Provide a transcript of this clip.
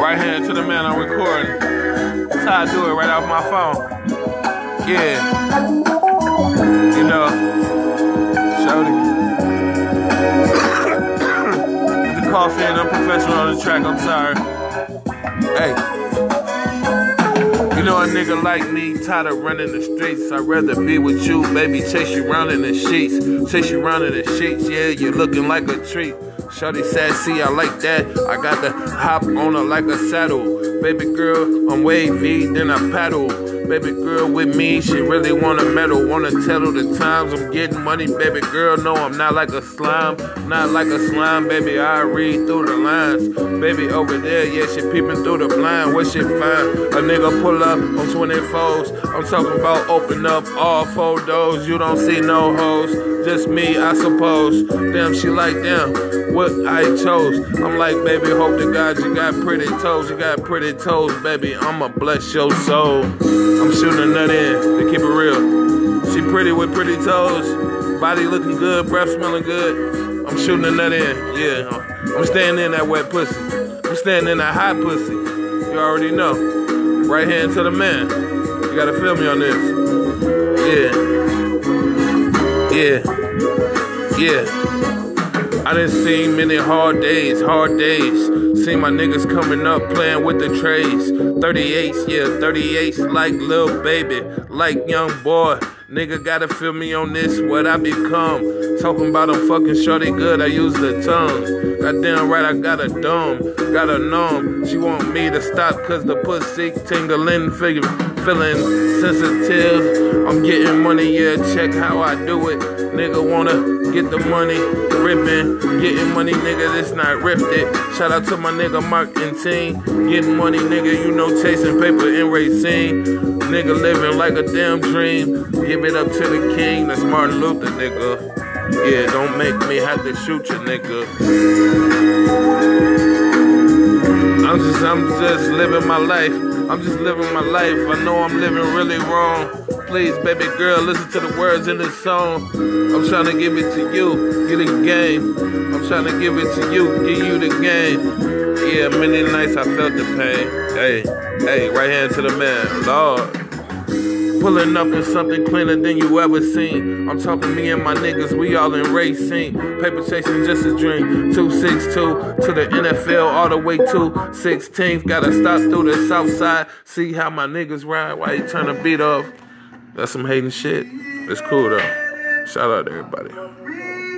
Right hand to the man I'm recording. That's how I do it right off my phone. Yeah. You know, Shody. the coffee and I'm professional on the track, I'm sorry. Hey. You know a nigga like me, tired of running the streets. I'd rather be with you, baby. Chase you round in the sheets. Chase you round in the sheets, yeah, you're looking like a treat. Shorty sassy, I like that. I got the hop on her like a saddle. Baby girl, I'm wavy, then I paddle. Baby girl with me, she really wanna medal. Wanna tell her the times I'm getting money. Baby girl, no, I'm not like a slime. Not like a slime, baby. I read through the lines. Baby over there, yeah, she peeping through the blind. What she find? A nigga pull up on 24s. I'm talking about open up all four doors. You don't see no hoes. Just me, I suppose. Damn, she like damn. What I chose. I'm like, baby, hope to God you got pretty toes. You got pretty toes, baby. I'ma bless your soul. I'm shooting a nut in to keep it real. She pretty with pretty toes. Body looking good, breath smelling good. I'm shooting a nut in. Yeah. I'm staying in that wet pussy. I'm staying in that hot pussy. You already know. Right hand to the man. You gotta feel me on this. Yeah. Yeah. Yeah. I done seen many hard days, hard days. See my niggas coming up playing with the trays. 38s, yeah, 38s like little baby, like young boy. Nigga gotta feel me on this, what I become. Talking about I'm fucking shorty good, I use the tongue. Goddamn right, I got a dome, got a numb. She want me to stop cause the pussy tingling, figure, feeling sensitive. I'm getting money, yeah, check how I do it. Nigga wanna get the money, ripping, getting money, nigga, this not rifted. Shout out to my nigga Mark and team. Getting money, nigga, you know, chasing paper in racing. Nigga living like a damn dream. Give it up to the king, that's Martin Luther, nigga. Yeah, don't make me have to shoot you, nigga. I'm just, I'm just living my life. I'm just living my life. I know I'm living really wrong. Please, baby girl, listen to the words in this song. I'm trying to give it to you, get a game. I'm trying to give it to you, give you the game. Yeah, many nights I felt the pain. Hey, hey, right hand to the man, Lord. Pulling up in something cleaner than you ever seen. I'm talking me and my niggas, we all in racing. Paper chasing just a dream. 262 to the NFL, all the way to 16th. Gotta stop through the south side, see how my niggas ride Why you turn the beat off. That's some hating shit. It's cool though. Shout out to everybody.